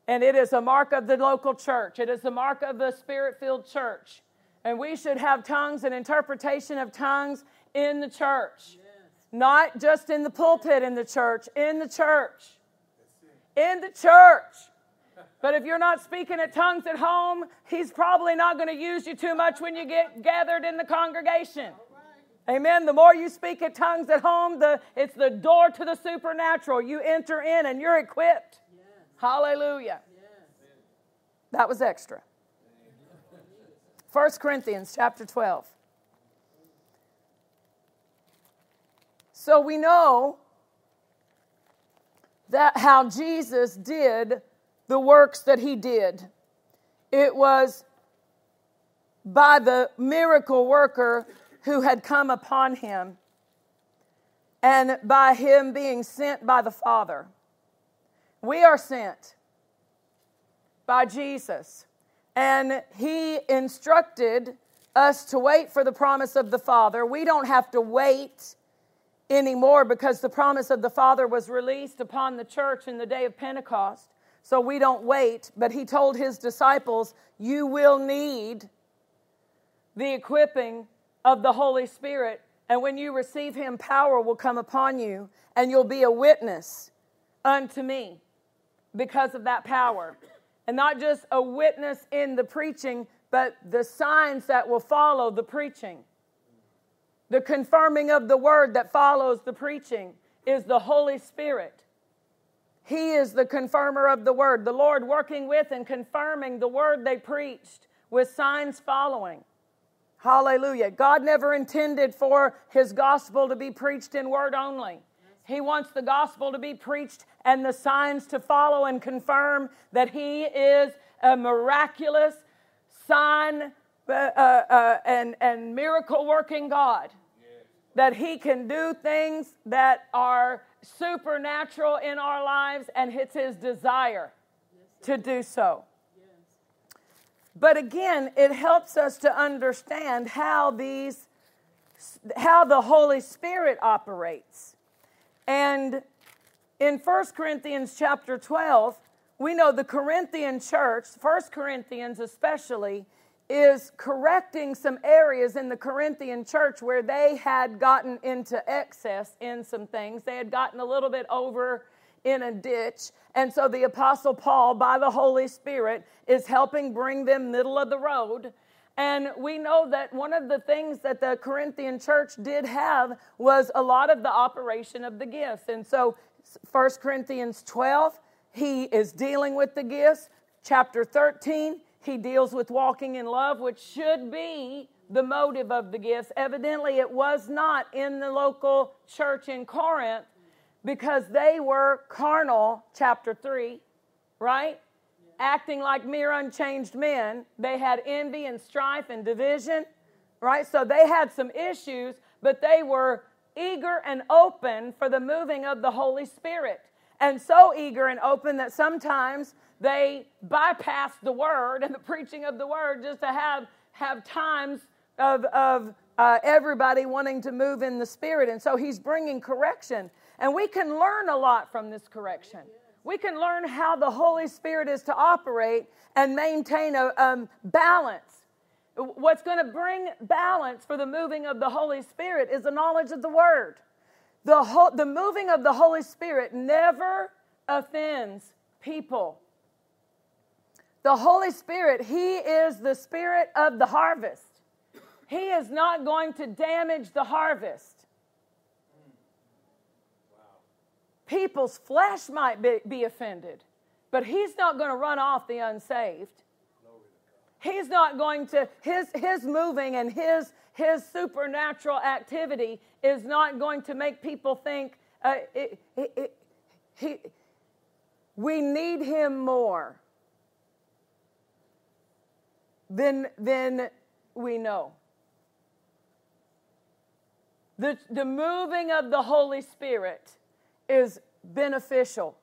And it is a mark of the local church, it is a mark of the spirit filled church. And we should have tongues and interpretation of tongues in the church, not just in the pulpit in the church, in the church. In the church. But if you're not speaking at tongues at home, he's probably not going to use you too much when you get gathered in the congregation. Amen. The more you speak at tongues at home, the, it's the door to the supernatural. You enter in and you're equipped. Hallelujah. That was extra. 1 Corinthians chapter 12. So we know that how Jesus did the works that he did. It was by the miracle worker who had come upon him and by him being sent by the Father. We are sent by Jesus, and he instructed us to wait for the promise of the Father. We don't have to wait anymore because the promise of the Father was released upon the church in the day of Pentecost so we don't wait. But he told his disciples, You will need the equipping of the Holy Spirit. And when you receive him, power will come upon you, and you'll be a witness unto me because of that power. And not just a witness in the preaching, but the signs that will follow the preaching. The confirming of the word that follows the preaching is the Holy Spirit. He is the confirmer of the word, the Lord working with and confirming the word they preached with signs following. Hallelujah. God never intended for his gospel to be preached in word only. He wants the gospel to be preached and the signs to follow and confirm that he is a miraculous sign uh, uh, uh, and, and miracle working God. Yes. That he can do things that are supernatural in our lives, and it's His desire to do so. But again, it helps us to understand how these how the Holy Spirit operates. And in 1 Corinthians chapter 12, we know the Corinthian church, 1 Corinthians especially, is correcting some areas in the Corinthian church where they had gotten into excess in some things. They had gotten a little bit over in a ditch. And so the Apostle Paul, by the Holy Spirit, is helping bring them middle of the road. And we know that one of the things that the Corinthian church did have was a lot of the operation of the gifts. And so 1 Corinthians 12, he is dealing with the gifts. Chapter 13, he deals with walking in love, which should be the motive of the gifts. Evidently, it was not in the local church in Corinth because they were carnal, chapter 3, right? Acting like mere unchanged men. They had envy and strife and division, right? So they had some issues, but they were eager and open for the moving of the Holy Spirit. And so eager and open that sometimes they bypass the word and the preaching of the word just to have, have times of, of uh, everybody wanting to move in the spirit. And so he's bringing correction. And we can learn a lot from this correction. We can learn how the Holy Spirit is to operate and maintain a um, balance. What's going to bring balance for the moving of the Holy Spirit is the knowledge of the Word. The, whole, the moving of the Holy Spirit never offends people. The Holy Spirit, He is the Spirit of the harvest. He is not going to damage the harvest. People's flesh might be, be offended, but he's not going to run off the unsaved. He's not going to, his, his moving and his, his supernatural activity is not going to make people think uh, it, it, it, he, we need him more than, than we know. The, the moving of the Holy Spirit is beneficial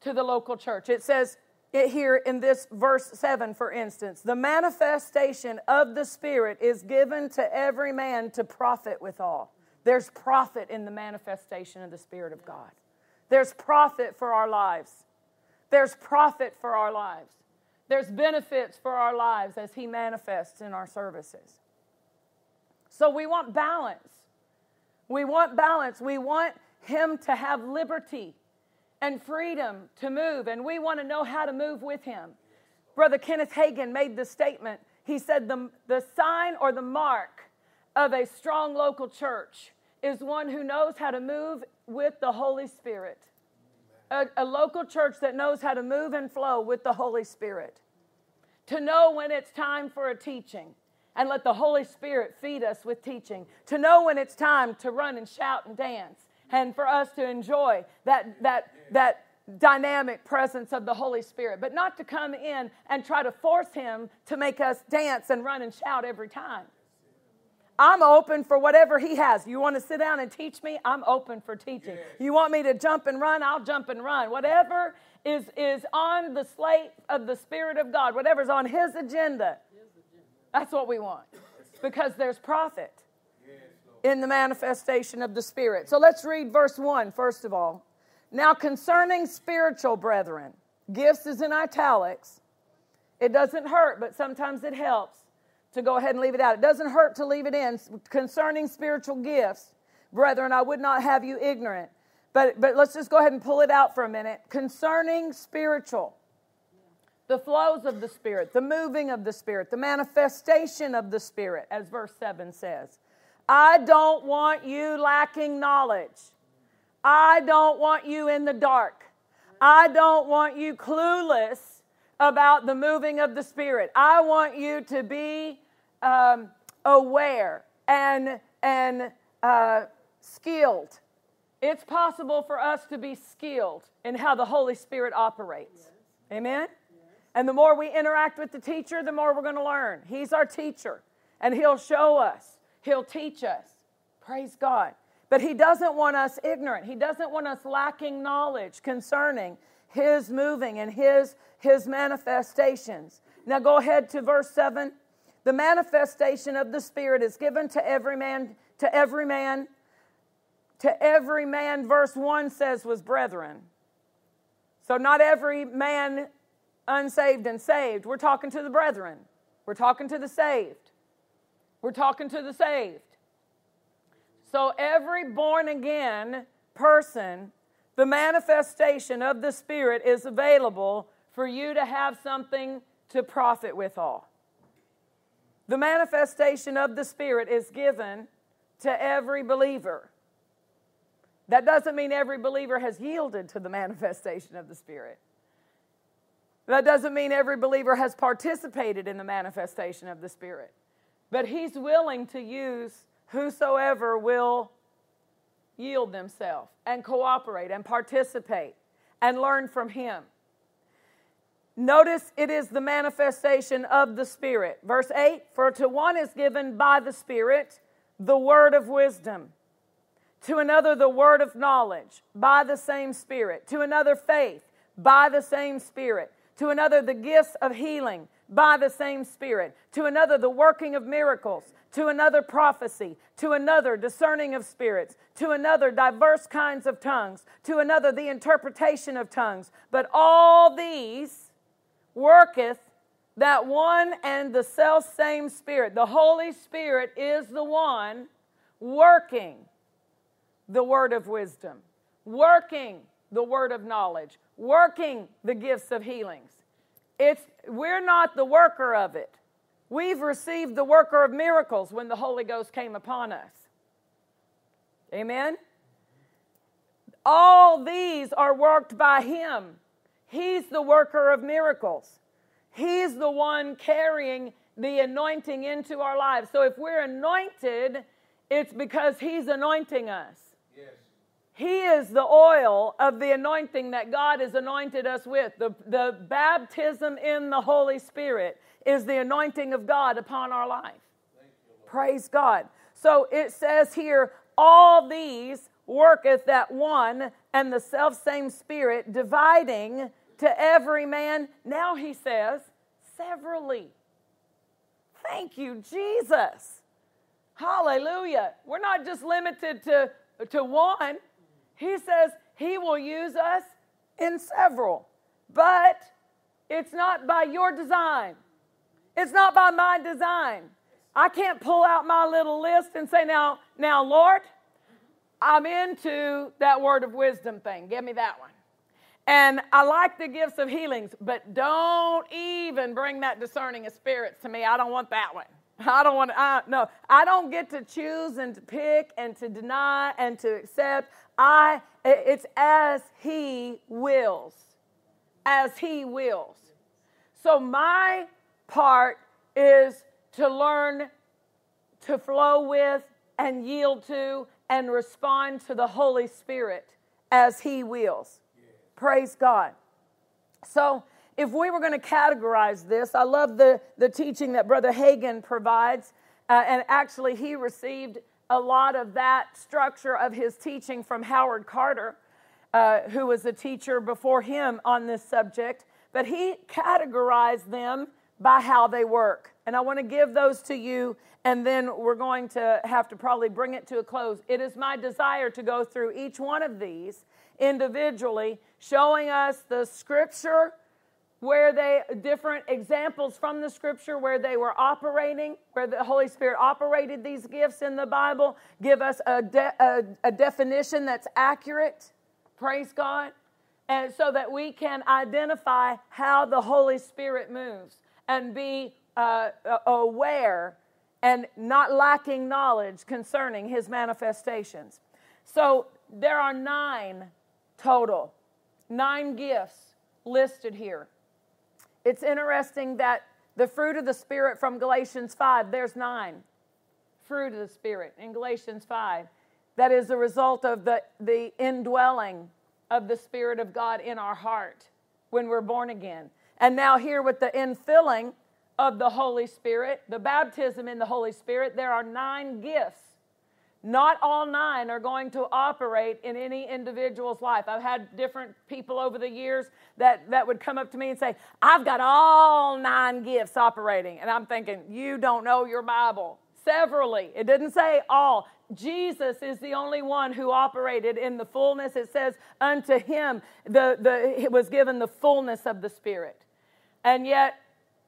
to the local church. It says it here in this verse 7, for instance, the manifestation of the Spirit is given to every man to profit withal. There's profit in the manifestation of the Spirit of God. There's profit for our lives. There's profit for our lives. There's benefits for our lives as He manifests in our services. So we want balance. We want balance. We want Him to have liberty and freedom to move, and we want to know how to move with Him. Brother Kenneth Hagin made the statement. He said, the, the sign or the mark of a strong local church is one who knows how to move with the Holy Spirit a, a local church that knows how to move and flow with the Holy Spirit. To know when it's time for a teaching and let the Holy Spirit feed us with teaching. To know when it's time to run and shout and dance and for us to enjoy that, that, that dynamic presence of the Holy Spirit, but not to come in and try to force Him to make us dance and run and shout every time. I'm open for whatever he has. You want to sit down and teach me? I'm open for teaching. You want me to jump and run? I'll jump and run. Whatever is, is on the slate of the Spirit of God, whatever's on his agenda, that's what we want. Because there's profit in the manifestation of the Spirit. So let's read verse 1 first of all. Now, concerning spiritual brethren, gifts is in italics. It doesn't hurt, but sometimes it helps to go ahead and leave it out. It doesn't hurt to leave it in. Concerning spiritual gifts, brethren, I would not have you ignorant. But, but let's just go ahead and pull it out for a minute. Concerning spiritual, the flows of the Spirit, the moving of the Spirit, the manifestation of the Spirit, as verse 7 says. I don't want you lacking knowledge. I don't want you in the dark. I don't want you clueless about the moving of the Spirit. I want you to be um, aware and, and uh, skilled. It's possible for us to be skilled in how the Holy Spirit operates. Amen? And the more we interact with the teacher, the more we're going to learn. He's our teacher, and He'll show us, He'll teach us. Praise God. But He doesn't want us ignorant, He doesn't want us lacking knowledge concerning his moving and his his manifestations. Now go ahead to verse 7. The manifestation of the spirit is given to every man to every man to every man verse 1 says was brethren. So not every man unsaved and saved. We're talking to the brethren. We're talking to the saved. We're talking to the saved. So every born again person the manifestation of the Spirit is available for you to have something to profit withal. The manifestation of the Spirit is given to every believer. That doesn't mean every believer has yielded to the manifestation of the Spirit. That doesn't mean every believer has participated in the manifestation of the Spirit. But He's willing to use whosoever will yield themselves and cooperate and participate and learn from Him. Notice it is the manifestation of the Spirit. Verse 8 For to one is given by the Spirit the word of wisdom, to another the word of knowledge by the same Spirit, to another faith by the same Spirit, to another the gifts of healing by the same Spirit, to another the working of miracles to another prophecy, to another discerning of spirits, to another diverse kinds of tongues, to another the interpretation of tongues. But all these worketh that one and the self same Spirit. The Holy Spirit is the one working the word of wisdom, working the word of knowledge, working the gifts of healings. It's, we're not the worker of it. We've received the worker of miracles when the Holy Ghost came upon us. Amen? All these are worked by Him. He's the worker of miracles. He's the one carrying the anointing into our lives. So if we're anointed, it's because He's anointing us. He is the oil of the anointing that God has anointed us with. The, the baptism in the Holy Spirit is the anointing of God upon our life. You, Praise God. So it says here, all these worketh that one and the self same Spirit, dividing to every man, now he says, severally. Thank you, Jesus. Hallelujah. We're not just limited to, to one. He says he will use us in several, but it's not by your design. It's not by my design. I can't pull out my little list and say, now, now, Lord, I'm into that word of wisdom thing. Give me that one. And I like the gifts of healings, but don't even bring that discerning of spirits to me. I don't want that one. I don't want to, I, no, I don't get to choose and to pick and to deny and to accept. I, it's as He wills. As He wills. So my part is to learn to flow with and yield to and respond to the Holy Spirit as He wills. Praise God. So, if we were going to categorize this, I love the, the teaching that Brother Hagin provides. Uh, and actually, he received a lot of that structure of his teaching from Howard Carter, uh, who was a teacher before him on this subject. But he categorized them by how they work. And I want to give those to you, and then we're going to have to probably bring it to a close. It is my desire to go through each one of these individually, showing us the scripture where they different examples from the scripture where they were operating where the holy spirit operated these gifts in the bible give us a, de- a, a definition that's accurate praise god and so that we can identify how the holy spirit moves and be uh, aware and not lacking knowledge concerning his manifestations. So there are nine total, nine gifts listed here. It's interesting that the fruit of the Spirit from Galatians 5, there's nine. Fruit of the Spirit in Galatians 5. That is the result of the, the indwelling of the Spirit of God in our heart when we're born again. And now, here with the infilling of the Holy Spirit, the baptism in the Holy Spirit, there are nine gifts. Not all nine are going to operate in any individual's life. I've had different people over the years that, that would come up to me and say, I've got all nine gifts operating. And I'm thinking, you don't know your Bible. Severally. It didn't say all. Jesus is the only one who operated in the fullness. It says, unto him the, the, it was given the fullness of the Spirit. And yet,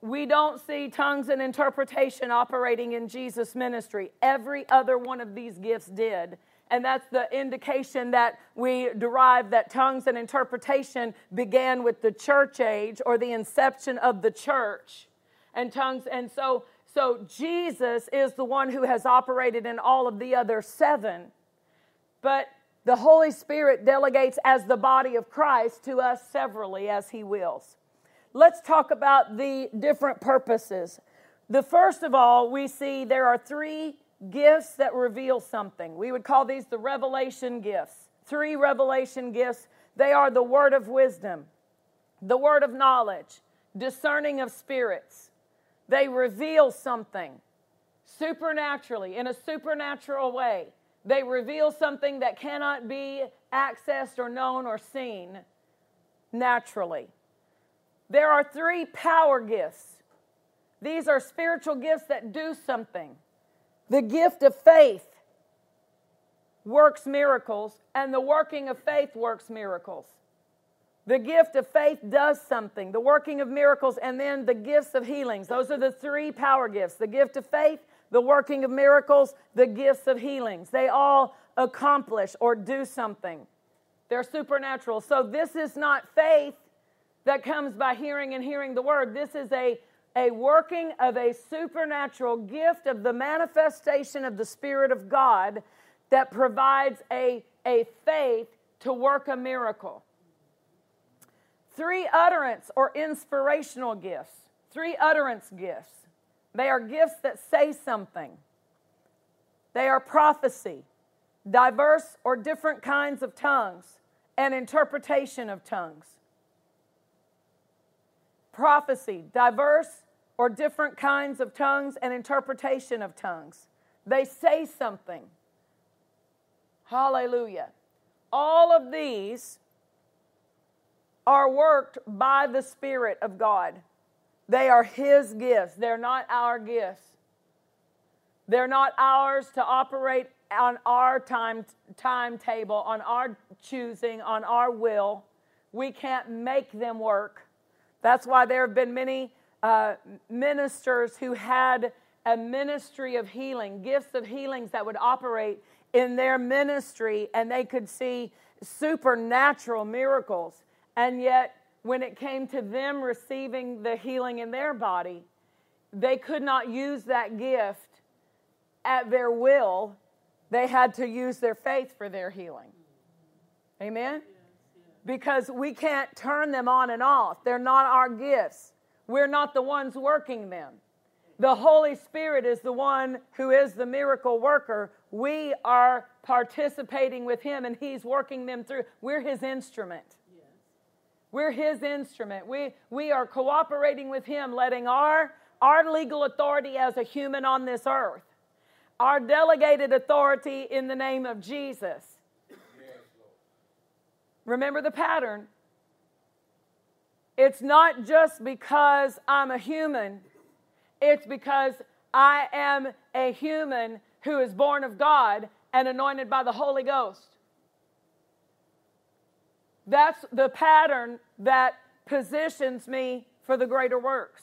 we don't see tongues and interpretation operating in Jesus' ministry. Every other one of these gifts did. And that's the indication that we derive that tongues and interpretation began with the church age or the inception of the church. And tongues, and so, so Jesus is the one who has operated in all of the other seven. But the Holy Spirit delegates as the body of Christ to us severally as he wills let's talk about the different purposes. The first of all, we see there are three gifts that reveal something. We would call these the revelation gifts. Three revelation gifts. They are the word of wisdom, the word of knowledge, discerning of spirits. They reveal something supernaturally, in a supernatural way. They reveal something that cannot be accessed or known or seen naturally. There are three power gifts. These are spiritual gifts that do something. The gift of faith works miracles, and the working of faith works miracles. The gift of faith does something, the working of miracles, and then the gifts of healings. Those are the three power gifts the gift of faith, the working of miracles, the gifts of healings. They all accomplish or do something. They're supernatural. So this is not faith that comes by hearing and hearing the word. This is a, a working of a supernatural gift of the manifestation of the Spirit of God that provides a, a faith to work a miracle. Three utterance or inspirational gifts. Three utterance gifts. They are gifts that say something. They are prophecy, diverse or different kinds of tongues, and interpretation of tongues. Prophecy, diverse or different kinds of tongues, and interpretation of tongues. They say something. Hallelujah. All of these are worked by the Spirit of God. They are His gifts, they're not our gifts. They're not ours to operate on our time timetable, on our choosing, on our will. We can't make them work. That's why there have been many uh, ministers who had a ministry of healing, gifts of healings that would operate in their ministry, and they could see supernatural miracles. And yet, when it came to them receiving the healing in their body, they could not use that gift at their will. They had to use their faith for their healing. Amen? Because we can't turn them on and off. They're not our gifts. We're not the ones working them. The Holy Spirit is the one who is the miracle worker. We are participating with Him and He's working them through. We're His instrument. We're His instrument. We, we are cooperating with Him, letting our, our legal authority as a human on this earth, our delegated authority in the name of Jesus. Remember the pattern. It's not just because I'm a human, it's because I am a human who is born of God and anointed by the Holy Ghost. That's the pattern that positions me for the greater works.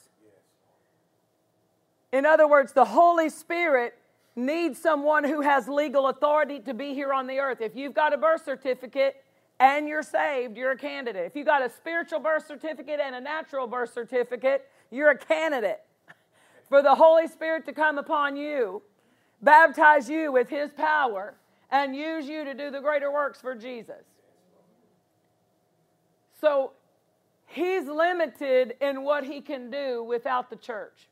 In other words, the Holy Spirit needs someone who has legal authority to be here on the earth. If you've got a birth certificate and you're saved, you're a candidate. If you've got a spiritual birth certificate and a natural birth certificate, you're a candidate for the Holy Spirit to come upon you, baptize you with His power, and use you to do the greater works for Jesus. So he's limited in what he can do without the church.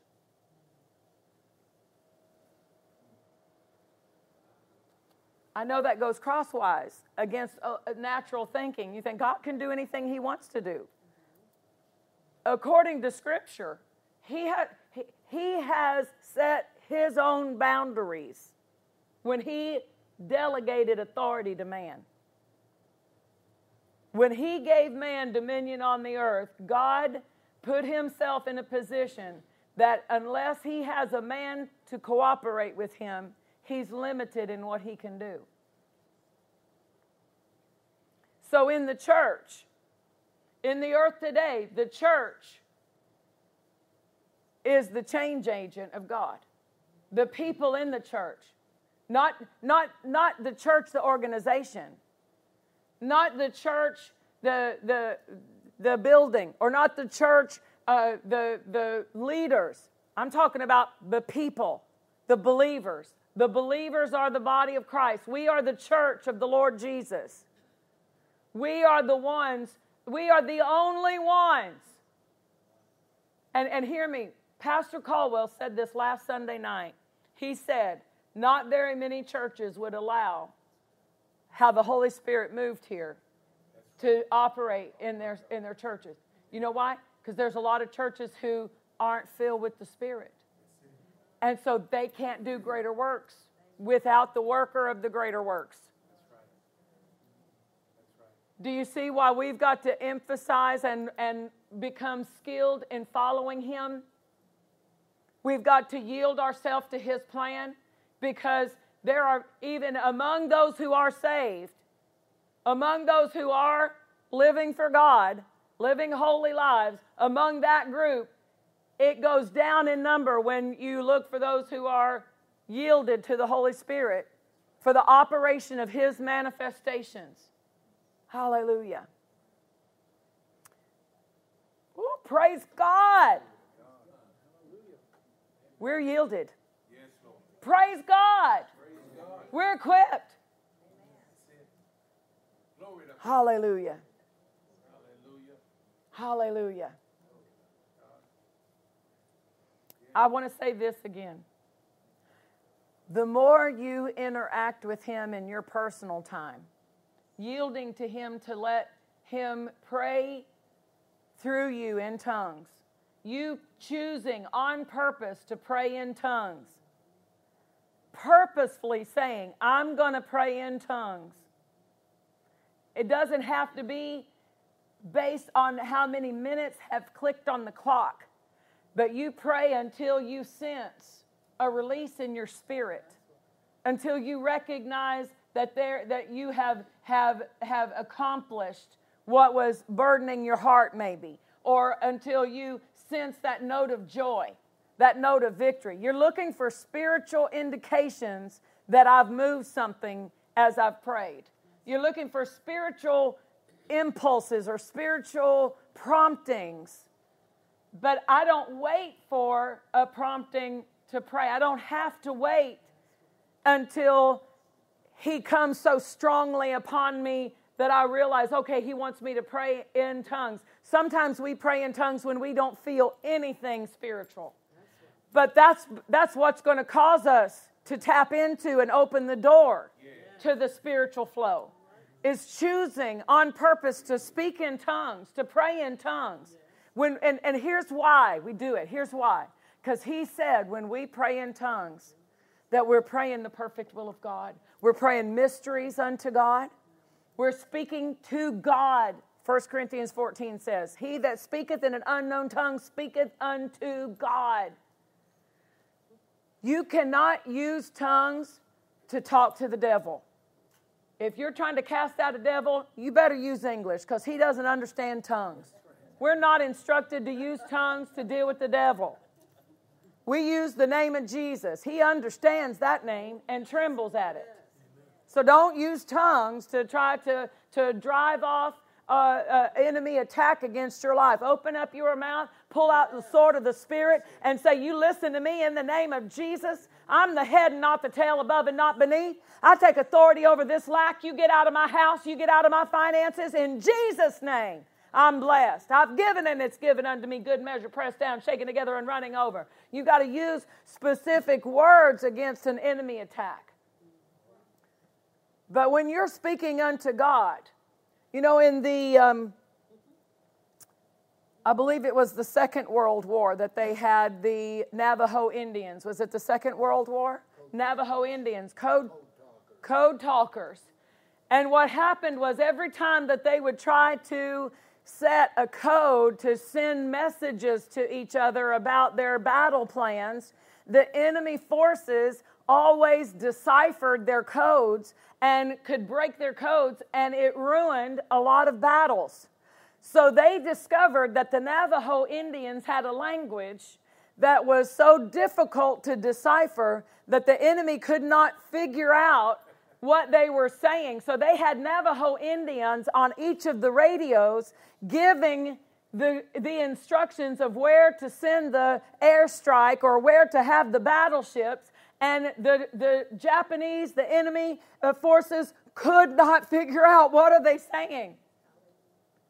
I know that goes crosswise against uh, uh, natural thinking. You think God can do anything he wants to do. According to Scripture, he, ha- he has set his own boundaries when he delegated authority to man. When he gave man dominion on the earth, God put himself in a position that unless he has a man to cooperate with him, he's limited in what he can do. So, in the church, in the earth today, the church is the change agent of God. The people in the church, not, not, not the church, the organization not the church, the, the, the building, or not the church, uh, the, the leaders. I'm talking about the people, the believers. The believers are the body of Christ. We are the church of the Lord Jesus. We are the ones, we are the only ones. And, and hear me, Pastor Caldwell said this last Sunday night. He said, Not very many churches would allow how the Holy Spirit moved here to operate in their, in their churches. You know why? Because there's a lot of churches who aren't filled with the Spirit. And so they can't do greater works without the worker of the greater works. Do you see why we've got to emphasize and, and become skilled in following Him? We've got to yield ourselves to His plan because there are even among those who are saved, among those who are living for God, living holy lives, among that group, it goes down in number when you look for those who are yielded to the Holy Spirit for the operation of His manifestations. Hallelujah. Ooh, praise God. We're yielded. Praise God. We're equipped. Hallelujah. Hallelujah. I want to say this again. The more you interact with Him in your personal time, yielding to Him to let Him pray through you in tongues, you choosing on purpose to pray in tongues, purposefully saying, I'm going to pray in tongues. It doesn't have to be based on how many minutes have clicked on the clock, but you pray until you sense a release in your spirit, until you recognize that there that you have have have accomplished what was burdening your heart maybe or until you sense that note of joy that note of victory you're looking for spiritual indications that I've moved something as I've prayed you're looking for spiritual impulses or spiritual promptings. But I don't wait for a prompting to pray. I don't have to wait until He comes so strongly upon me that I realize, okay, He wants me to pray in tongues. Sometimes we pray in tongues when we don't feel anything spiritual. But that's, that's what's going to cause us to tap into and open the door to the spiritual flow is choosing on purpose to speak in tongues, to pray in tongues. When, and, and here's why we do it. Here's why. Because he said when we pray in tongues, that we're praying the perfect will of God. We're praying mysteries unto God. We're speaking to God. 1 Corinthians 14 says, He that speaketh in an unknown tongue speaketh unto God. You cannot use tongues to talk to the devil. If you're trying to cast out a devil, you better use English because he doesn't understand tongues. We're not instructed to use tongues to deal with the devil. We use the name of Jesus. He understands that name and trembles at it. So don't use tongues to try to, to drive off uh, uh, enemy attack against your life. Open up your mouth, pull out the sword of the Spirit, and say, You listen to me in the name of Jesus. I'm the head and not the tail, above and not beneath. I take authority over this lack. You get out of my house, you get out of my finances in Jesus' name. I'm blessed. I've given and it's given unto me good measure, pressed down, shaken together, and running over. You've got to use specific words against an enemy attack. But when you're speaking unto God, you know, in the, um, I believe it was the Second World War that they had the Navajo Indians. Was it the Second World War? Navajo Indians, code, code talkers. And what happened was every time that they would try to set a code to send messages to each other about their battle plans, the enemy forces always deciphered their codes and could break their codes, and it ruined a lot of battles. So they discovered that the Navajo Indians had a language that was so difficult to decipher that the enemy could not figure out what they were saying. So they had Navajo Indians on each of the radios giving the, the instructions of where to send the airstrike or where to have the battleships and the, the Japanese, the enemy uh, forces, could not figure out what are they saying.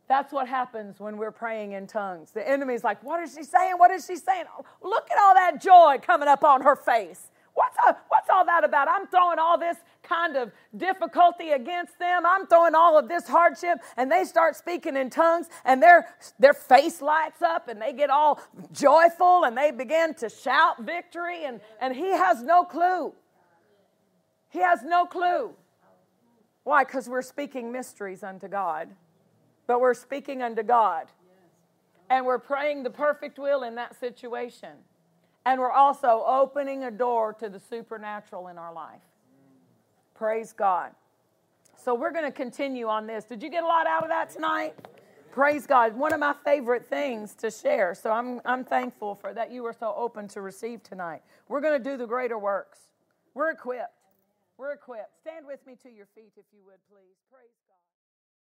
That's what happens when we're praying in tongues. The enemy's like, What is she saying? What is she saying? look at all that joy coming up on her face. What's, all, what's all that about? I'm throwing all this kind of difficulty against them. I'm throwing all of this hardship, and they start speaking in tongues, and their, their face lights up, and they get all joyful, and they begin to shout victory, and, and he has no clue. He has no clue. Why? Because we're speaking mysteries unto God, but we're speaking unto God. And we're praying the perfect will in that situation. And we're also opening a door to the supernatural in our life. Praise God. So we're going to continue on this. Did you get a lot out of that tonight? Praise God. One of my favorite things to share. So I'm, I'm thankful for that you were so open to receive tonight. We're going to do the greater works. We're equipped. We're equipped. Stand with me to your feet if you would, please. Praise.